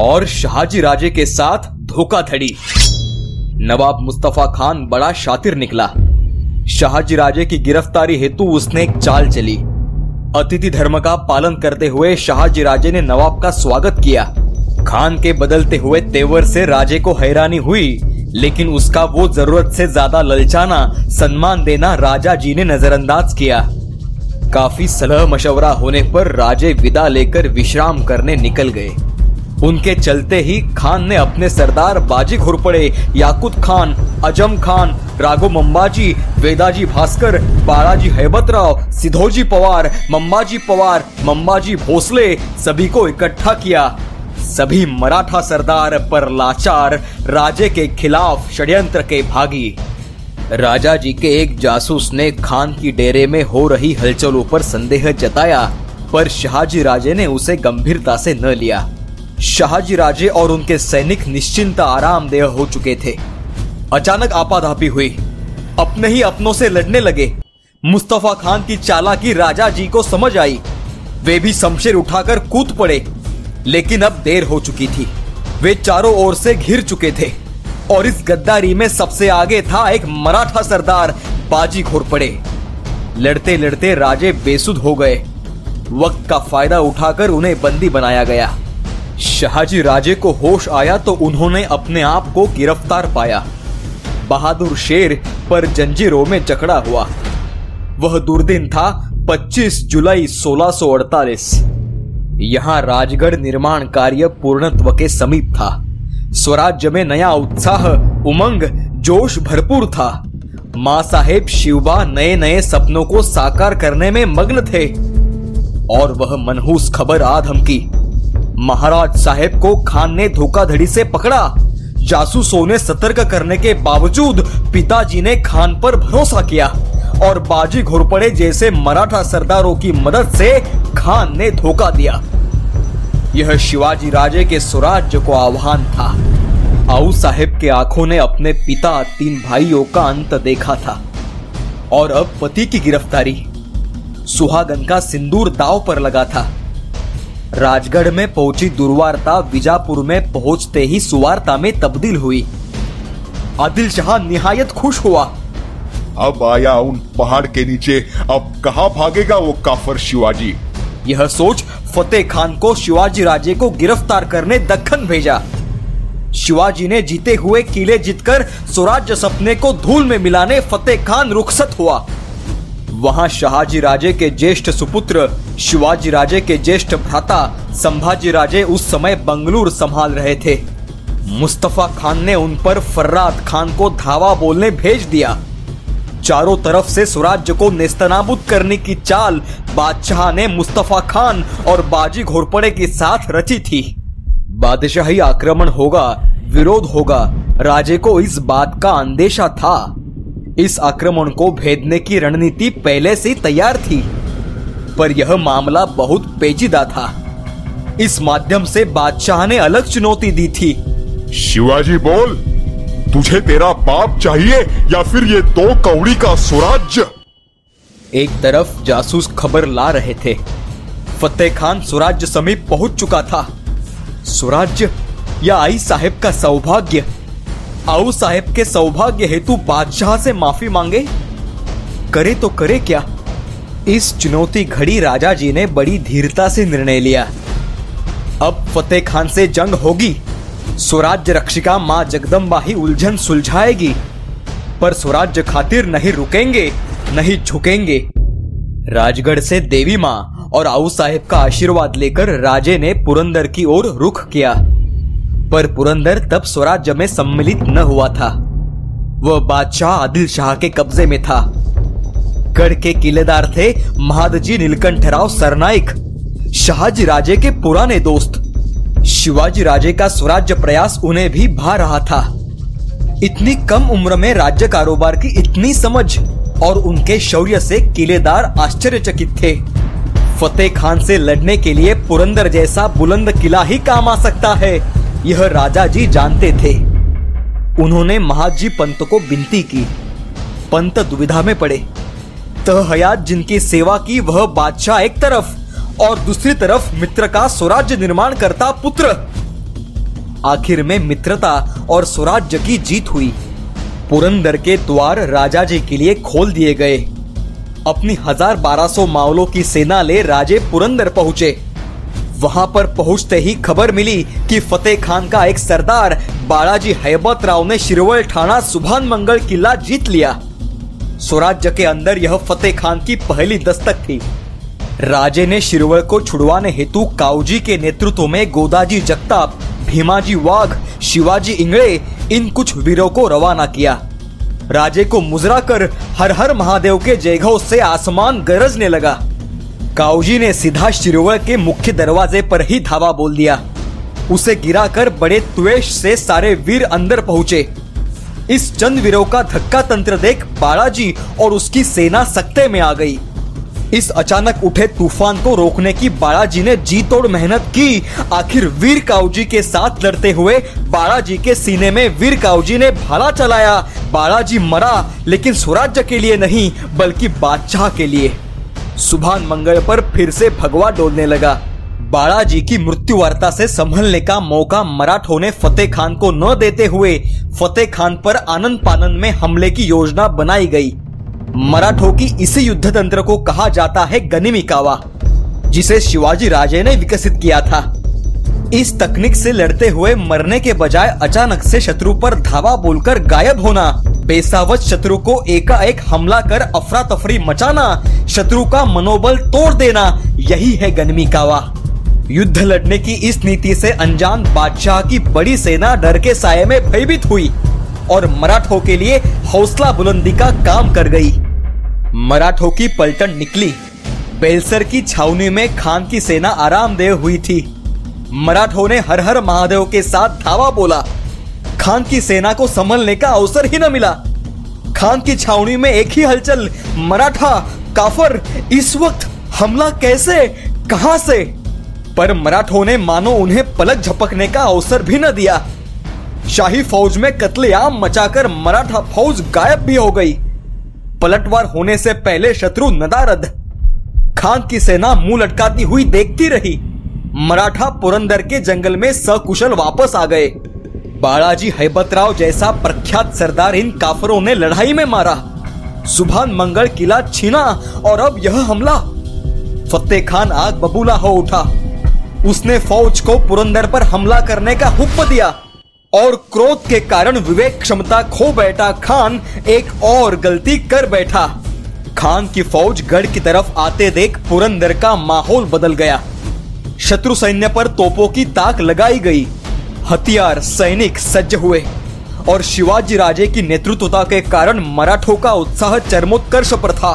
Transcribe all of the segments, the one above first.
और शाहजी राजे के साथ धोखाधड़ी। नवाब मुस्तफ़ा खान बड़ा शातिर निकला। शाहजी राजे की गिरफ्तारी हेतु उसने एक चाल चली। अतिथि धर्म का पालन करते हुए शाहजी राजे ने नवाब का स्वागत किया। खान के बदलते हुए तेवर से राजे को हैरानी हुई, लेकिन उसका वो ज़रूरत से ज़्यादा ललचाना, सम्मान देना राजा जी ने नजरअंदाज किया। काफ़ी सलाह मशवरा होने पर राजे विदा लेकर विश्राम करने निकल गए। उनके चलते ही खान ने अपने सरदार बाजी घुरपड़े याकुत खान, अजम खान राघो मम्बाजी वेदाजी भास्कर, बालाजी हैबतराव सिधोजी पवार मम्बाजी पवार मम्बाजी भोसले, सभी को इकट्ठा किया। सभी मराठा सरदार पर लाचार, राजे के खिलाफ षड्यंत्र के भागी। राजा जी के एक जासूस ने खान की डेरे में हो रही हलचलों पर संदेह जताया, पर शाहजी राजे ने उसे गंभीरता से न लिया। शाहजी राजे और उनके सैनिक निश्चिंत आरामदेह हो चुके थे। अचानक आपाधापी हुई। अपने ही अपनों से लड़ने लगे। मुस्तफ़ा खान की चालाकी राजा जी को समझ आई। वे भी शमशेर उठाकर कूद पड़े। लेकिन अब देर हो चुकी थी। वे चारों ओर से घिर चुके थे। और इस गद्दारी में सबसे आगे था एक मराठा सरदार बाजी घोर पड़े। लड़ते लड़ते राजे बेसुध हो गए। वक्त का फ़ायदा उठाकर उन्हें बंदी बनाया गया। शाहजी राजे को होश आया तो उन्होंने अपने आप को गिरफ़्तार पाया। बहादुर शेर पर जंजीरों में जकड़ा हुआ। वह दुर्दिन था 25 जुलाई 1648 यहाँ राजगढ़ निर्माण कार्य पूर्णत्व के समीप था। स्वराज्य में नया उत्साह, उमंग, जोश भरपूर था। माँ साहेब शिवबा नए नए सपनों को साकार करने में मग्न थे। और वह मनहूस खबर आ धमकी महाराज साहेब को खान ने धोखाधड़ी से पकड़ा। जासूसों ने सतर्क करने के बावजूद पिताजी ने खान पर भरोसा किया और बाजी घोरपड़े जैसे मराठा सरदारों की मदद से खान ने धोखा दिया। यह शिवाजी राजे के स्वराज्य को आह्वान था। आऊ साहेब के आँखों ने अपने पिता तीन भाइयों का अंत देखा था और अब पति की गिरफ्तारी। सुहागन का सिंदूर दाव पर लगा था। राजगढ़ में पहुँची दुर्वार्ता विजापुर में पहुँचते ही सुवार्ता में तब्दील हुई। आदिल शाह निहायत खुश हुआ। अब आया उन पहाड़ के नीचे। अब कहा भागेगा वो काफर शिवाजी? यह सोच फतेह खान को शिवाजी राजे को गिरफ़्तार करने दखन भेजा। शिवाजी ने जीते हुए किले जीतकर स्वराज्य सपने को धूल में मिलाने फतेह खान रुखसत हुआ। वहाँ शाहजी राजे के ज्येष्ठ सुपुत्र, शिवाजी राजे के ज्येष्ठ भ्राता, संभाजी राजे उस समय बंगलुरु संभाल रहे थे। मुस्तफ़ा खान ने उन पर फर्राद खान को धावा बोलने भेज दिया। चारों तरफ़ से स्वराज्य को नेस्तनाबूद करने की चाल बादशाह ने मुस्तफ़ा खान और बाजी घोरपड़े के साथ रची थी। बादशाही आक्रमण होगा, विरोध होगा, राजे को इस बात का अंदेशा था। इस आक्रमण को भेदने की रणनीति पहले से तैयार थी पर यह मामला बहुत पेचीदा था। इस माध्यम से बादशाह ने अलग चुनौती दी थी। शिवाजी बोल तुझे तेरा बाप चाहिए या फिर ये दो कौड़ी का स्वराज्य? एक तरफ़ जासूस खबर ला रहे थे फतेह खान स्वराज्य समीप पहुँच चुका था। स्वराज्य या आई साहेब का सौभाग्य आओ साहेब के सौभाग्य हेतु बादशाह से माफ़ी मांगे? करे तो करे क्या? इस चुनौती घड़ी राजा जी ने बड़ी धीरता से निर्णय लिया। अब फतेह खान से जंग होगी। स्वराज्य रक्षिका माँ जगदम्बा ही उलझन सुलझाएगी। पर स्वराज्य खातिर नहीं रुकेंगे, नहीं झुकेंगे। राजगढ़ से देवी माँ और आऊ साहेब का आशीर्वाद लेकर राजे ने पुरंदर की ओर रुख किया। पर पुरंदर तब स्वराज्य में सम्मिलित न हुआ था। वह बादशाह आदिल शाह के कब्जे में था। गढ़ के किलेदार थे महादजी नीलकंठराव सरनाइक, शाहजी राजे के पुराने दोस्त। शिवाजी राजे का स्वराज्य प्रयास उन्हें भी भा रहा था। इतनी कम उम्र में राज्य कारोबार की इतनी समझ और उनके शौर्य से किलेदार आश्चर्यचकित थे। फतेह खान से लड़ने के लिए पुरंदर जैसा बुलंद किला ही काम आ सकता है। यह राजा जी जानते थे। उन्होंने महाजी पंत को विनती की। पंत दुविधा में पड़े। तह हयात जिनकी सेवा की, वह बादशाह एक तरफ़ और दूसरी तरफ़ मित्र का स्वराज्य निर्माण करता पुत्र। आखिर में मित्रता और स्वराज्य की जीत हुई। पुरंदर के द्वार राजा जी के लिए खोल दिए गए। अपनी हज़ार बारह सौ मावलों की सेना ले राजे पुरंदर पहुँचे। वहाँ पर पहुँचते ही खबर मिली कि फतेह खान का एक सरदार, बालाजी हैबत राव ने शिरवल ठाणा सुभान मंगल किला जीत लिया। स्वराज्य के अंदर यह फतेह खान की पहली दस्तक थी। राजे ने शिरवल को छुड़वाने हेतु काउजी के नेतृत्व में गोदाजी जगताप, भीमाजी वाघ, शिवाजी इंगड़े इन कुछ वीरों को रवाना किया। राजे को मुजरा कर हर हर महादेव के जयघोष से आसमान गरजने लगा। काउजी ने सीधा शिरोवर के मुख्य दरवाजे पर ही धावा बोल दिया। उसे गिराकर बड़े त्वेष से सारे वीर अंदर पहुँचे। इस चंद वीरों का धक्का तंत्र देख बालाजी और उसकी सेना सकते में आ गई। इस अचानक उठे तूफ़ान को रोकने की बालाजी ने जी तोड़ मेहनत की। आखिर वीर काउजी के साथ लड़ते हुए बालाजी के सीने में वीर काउजी ने भाला चलाया। बालाजी मरा, लेकिन स्वराज्य के लिए नहीं, बल्कि बादशाह के लिए। सुभान मंगल पर फिर से भगवा डोलने लगा। बालाजी की मृत्यु वार्ता से संभलने का मौका मराठों ने फतेह खान को न देते हुए फतेह खान पर आनंद पानंद में हमले की योजना बनाई गई। मराठों की इसी युद्ध तंत्र को कहा जाता है गनिमिकावा जिसे शिवाजी राजे ने विकसित किया था। इस तकनीक से लड़ते हुए मरने के बजाय अचानक से शत्रु पर धावा बोलकर गायब होना बेसावत शत्रु को एकाएक हमला कर अफरा तफरी मचाना, शत्रु का मनोबल तोड़ देना, यही है गनमी कावा। युद्ध लड़ने की इस नीति से अनजान बादशाह की बड़ी सेना डर के साय में भयभीत हुई और मराठों के लिए हौसला बुलंदी का काम कर गई। मराठों की पलटन निकली। बेलसर की छावनी में खान की सेना आरामदेह हुई थी। मराठों ने हर हर महादेव के साथ धावा बोला। खान की सेना को संभलने का अवसर ही न मिला। खान की छावनी में एक ही हलचल, मराठा, काफर, इस वक्त हमला कैसे, कहाँ से? पर मराठों ने मानो उन्हें पलक झपकने का अवसर भी न दिया। शाही फौज में कत्लेआम मचाकर मराठा फौज गायब भी हो गई। पलटवार होने से पहले शत्रु नदारद। खान की सेना मुँह लटकाती हुई देखती रही। मराठा पुरंदर के जंगल में सकुशल वापस आ गए। बालाजी हैबतराव जैसा प्रख्यात सरदार इन काफरों ने लड़ाई में मारा। सुभान मंगल किला छीना और अब यह हमला। फतेह खान आग बबूला हो उठा। उसने फौज को पुरंदर पर हमला करने का हुक्म दिया और क्रोध के कारण विवेक क्षमता खो बैठा। खान एक और गलती कर बैठा। खान की फौज गढ़ की तरफ़ आते देख पुरंदर का माहौल बदल गया। शत्रु सैन्य पर तोपों की ताक लगाई गई। हथियार सैनिक सज्ज हुए और शिवाजी राजे की नेतृत्वता के कारण मराठों का उत्साह चरमोत्कर्ष पर था।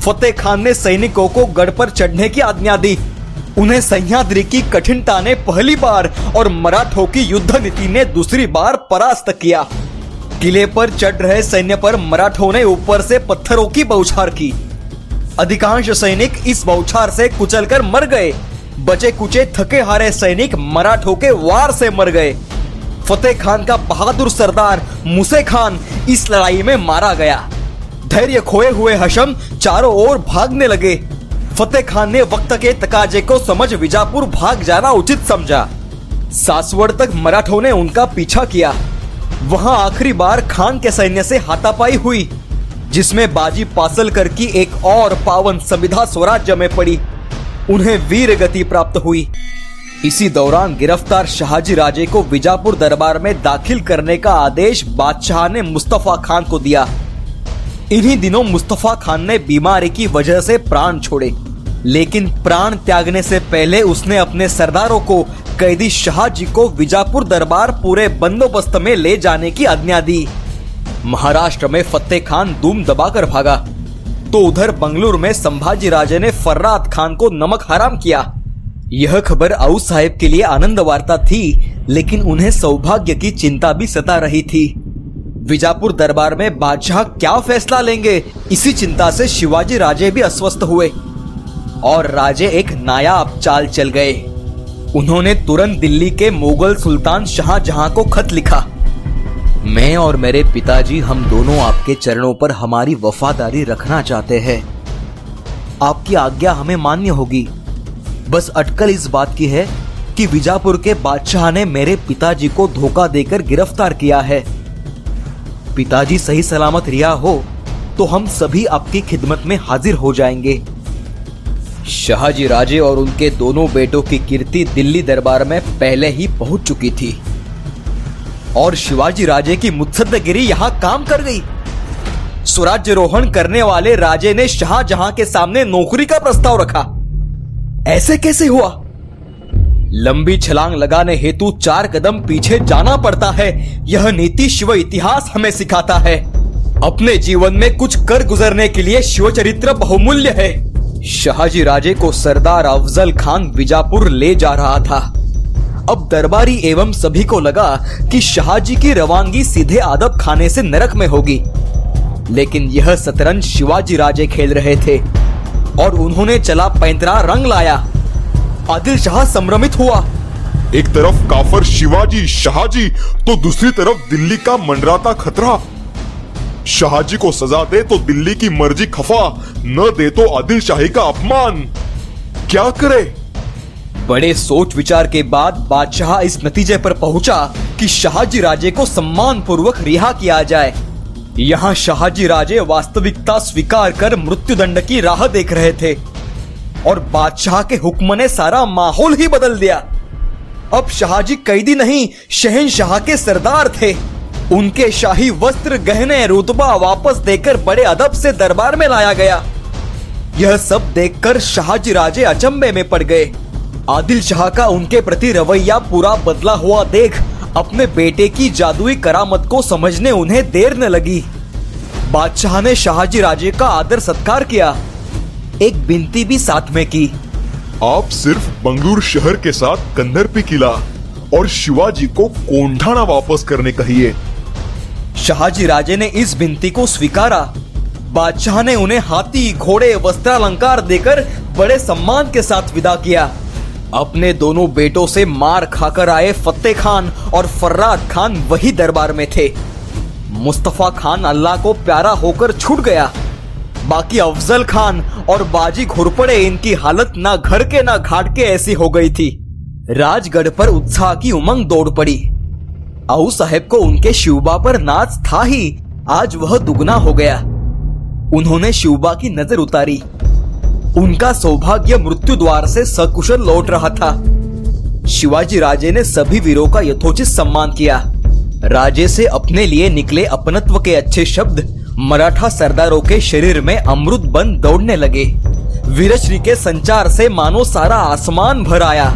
फतेह खान ने सैनिकों को गढ़ पर चढ़ने की आज्ञा दी। उन्हें सह्याद्री की कठिनता ने पहली बार और मराठों की युद्ध नीति ने दूसरी बार परास्त किया। किले पर चढ़ रहे सैन्य पर मराठों ने ऊपर से पत्थरों की बौछार की। अधिकांश सैनिक इस बौछार से कुचलकर मर गए। बचे कुचे थके हारे सैनिक मराठों के वार से मर गए। फतेह खान का बहादुर सरदार मुसे खान इस लड़ाई में मारा गया। धैर्य खोए हुए हशम चारों ओर भागने लगे। फतेह खान ने वक्त के तकाजे को समझ विजापुर भाग जाना उचित समझा। सासवड़ तक मराठों ने उनका पीछा किया। वहाँ आखिरी बार खान के सैन्य से हाथापाई हुई, जिसमें बाजी पासलकर की एक और पावन संविधा स्वराज्य में पड़ी। उन्हें वीर गति प्राप्त हुई। इसी दौरान गिरफ़्तार शाहजी राजे को विजापुर दरबार में दाखिल करने का आदेश बादशाह ने मुस्तफ़ा खान को दिया। इन्हीं दिनों मुस्तफ़ा खान ने बीमारी की वजह से प्राण छोड़े, लेकिन प्राण त्यागने से पहले उसने अपने सरदारों को, कैदी शाहजी को विजापुर दरबार पूरे बंदोबस्त में ले जाने की आज्ञा दी। महाराष्ट्र में फतेह खान दूम दबाकर भागा। तो उधर बंगलुरु में संभाजी राजे ने फर्रात खान को नमक हराम किया। यह खबर आऊ साहेब के लिए आनंद वार्ता थी, लेकिन उन्हें सौभाग्य की चिंता भी सता रही थी। विजापुर दरबार में बादशाह क्या फैसला लेंगे? इसी चिंता से शिवाजी राजे भी अस्वस्थ हुए और राजे एक नायाब चाल चल गए। उन्होंने तुरंत दिल्ली के मुगल सुल्तान शाहजहां को खत लिखा। मैं और मेरे पिताजी हम दोनों आपके चरणों पर हमारी वफादारी रखना चाहते हैं। आपकी आज्ञा हमें मान्य होगी। बस अटकल इस बात की है कि विजापुर के बादशाह ने मेरे पिताजी को धोखा देकर गिरफ़्तार किया है। पिताजी सही सलामत रिहा हो तो हम सभी आपकी खिदमत में हाजिर हो जाएँगे। शाहजी राजे और उनके दोनों बेटों की कीर्ति दिल्ली दरबार में पहले ही पहुँच चुकी थी। और शिवाजी राजे की मुत्सद्दगिरी यहाँ काम कर गई। स्वराज्यरोहण करने वाले राजे ने शाहजहां के सामने नौकरी का प्रस्ताव रखा। ऐसे कैसे हुआ? लंबी छलांग लगाने हेतु चार कदम पीछे जाना पड़ता है। यह नीति शिव इतिहास हमें सिखाता है। अपने जीवन में कुछ कर गुजरने के लिए शिव चरित्र बहुमूल्य है। शाहजी राजे को सरदार अफजल खान बीजापुर ले जा रहा था। अब दरबारी एवं सभी को लगा कि शाहजी की रवानगी सीधे आदब खाने से नरक में होगी। लेकिन यह शतरंज शिवाजी राजे खेल रहे थे और उन्होंने चला पैंतरा रंग लाया। आदिल शाह संभ्रमित हुआ। एक तरफ़ काफर शिवाजी, शाहजी तो दूसरी तरफ़ दिल्ली का मंडराता खतरा। शाहजी को सजा दे तो दिल्ली की मर्ज़ी खफा, न दे तो आदिल शाही का अपमान। क्या करे? बड़े सोच विचार के बाद बादशाह इस नतीजे पर पहुँचा कि शाहजी राजे को सम्मान पूर्वक रिहा किया जाए। यहाँ शाहजी राजे वास्तविकता स्वीकार कर मृत्युदंड की राह देख रहे थे और बादशाह के हुक्म ने सारा माहौल ही बदल दिया। अब शाहजी कैदी नहीं, शहनशाह के सरदार थे। उनके शाही वस्त्र गहने रुतबा वापस देकर बड़े अदब से दरबार में लाया गया। यह सब देखकर शाहजी राजे अचंबे में पड़ गए। आदिल शाह का उनके प्रति रवैया पूरा बदला हुआ देख अपने बेटे की जादुई करामत को समझने उन्हें देर न लगी। बादशाह ने शाहजी राजे का आदर सत्कार किया। एक बिनती भी साथ में की। आप सिर्फ़ बंगलुरु शहर के साथ कंदरपी किला और शिवाजी को कोंढाना वापस करने कहिए। शाहजी राजे ने इस बिनती को स्वीकारा। बादशाह ने उन्हें हाथी घोड़े वस्त्रालंकार देकर बड़े सम्मान के साथ विदा किया। अपने दोनों बेटों से मार खाकर आए फतेह खान और फर्राद खान वही दरबार में थे। मुस्तफ़ा खान अल्लाह को प्यारा होकर छूट गया। बाकी अफजल खान और बाजी घुरपड़े इनकी हालत ना घर के ना घाट के ऐसी हो गई थी। राजगढ़ पर उत्साह की उमंग दौड़ पड़ी। आओ साहेब को उनके शिवबा पर नाच था ही, आज वह दुगना हो गया। उन्होंने शिवबा की नज़र उतारी। उनका सौभाग्य मृत्यु द्वार से सकुशल लौट रहा था। शिवाजी राजे ने सभी वीरों का यथोचित सम्मान किया। राजे से अपने लिए निकले अपनत्व के अच्छे शब्द मराठा सरदारों के शरीर में अमृत बन दौड़ने लगे। वीरश्री के संचार से मानो सारा आसमान भर आया।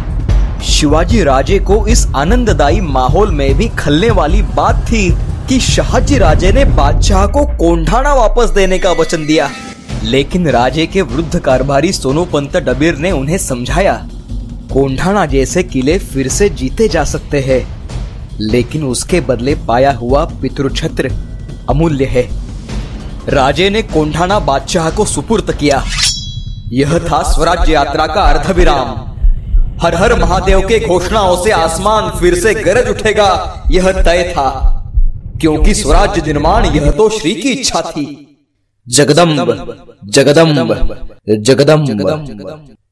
शिवाजी राजे को इस आनंददायी माहौल में भी खलने वाली बात थी कि शाहजी राजे ने बादशाह को कोंढाना वापस देने का वचन दिया। लेकिन राजे के वृद्ध कारभारी सोनोपंत डबीर ने उन्हें समझाया कोंढाना जैसे किले फिर से जीते जा सकते हैं, लेकिन उसके बदले पाया हुआ पितृछत्र अमूल्य है। राजे ने कोंढाना बादशाह को सुपुर्द किया। यह था स्वराज्य यात्रा का अर्ध विराम हर हर महादेव के घोषणाओं से आसमान फिर से गरज उठेगा, यह तय था। क्योंकि स्वराज्य निर्माण, यह तो श्री की इच्छा थी। जगदम्ब जगदम्ब जगदम्ब।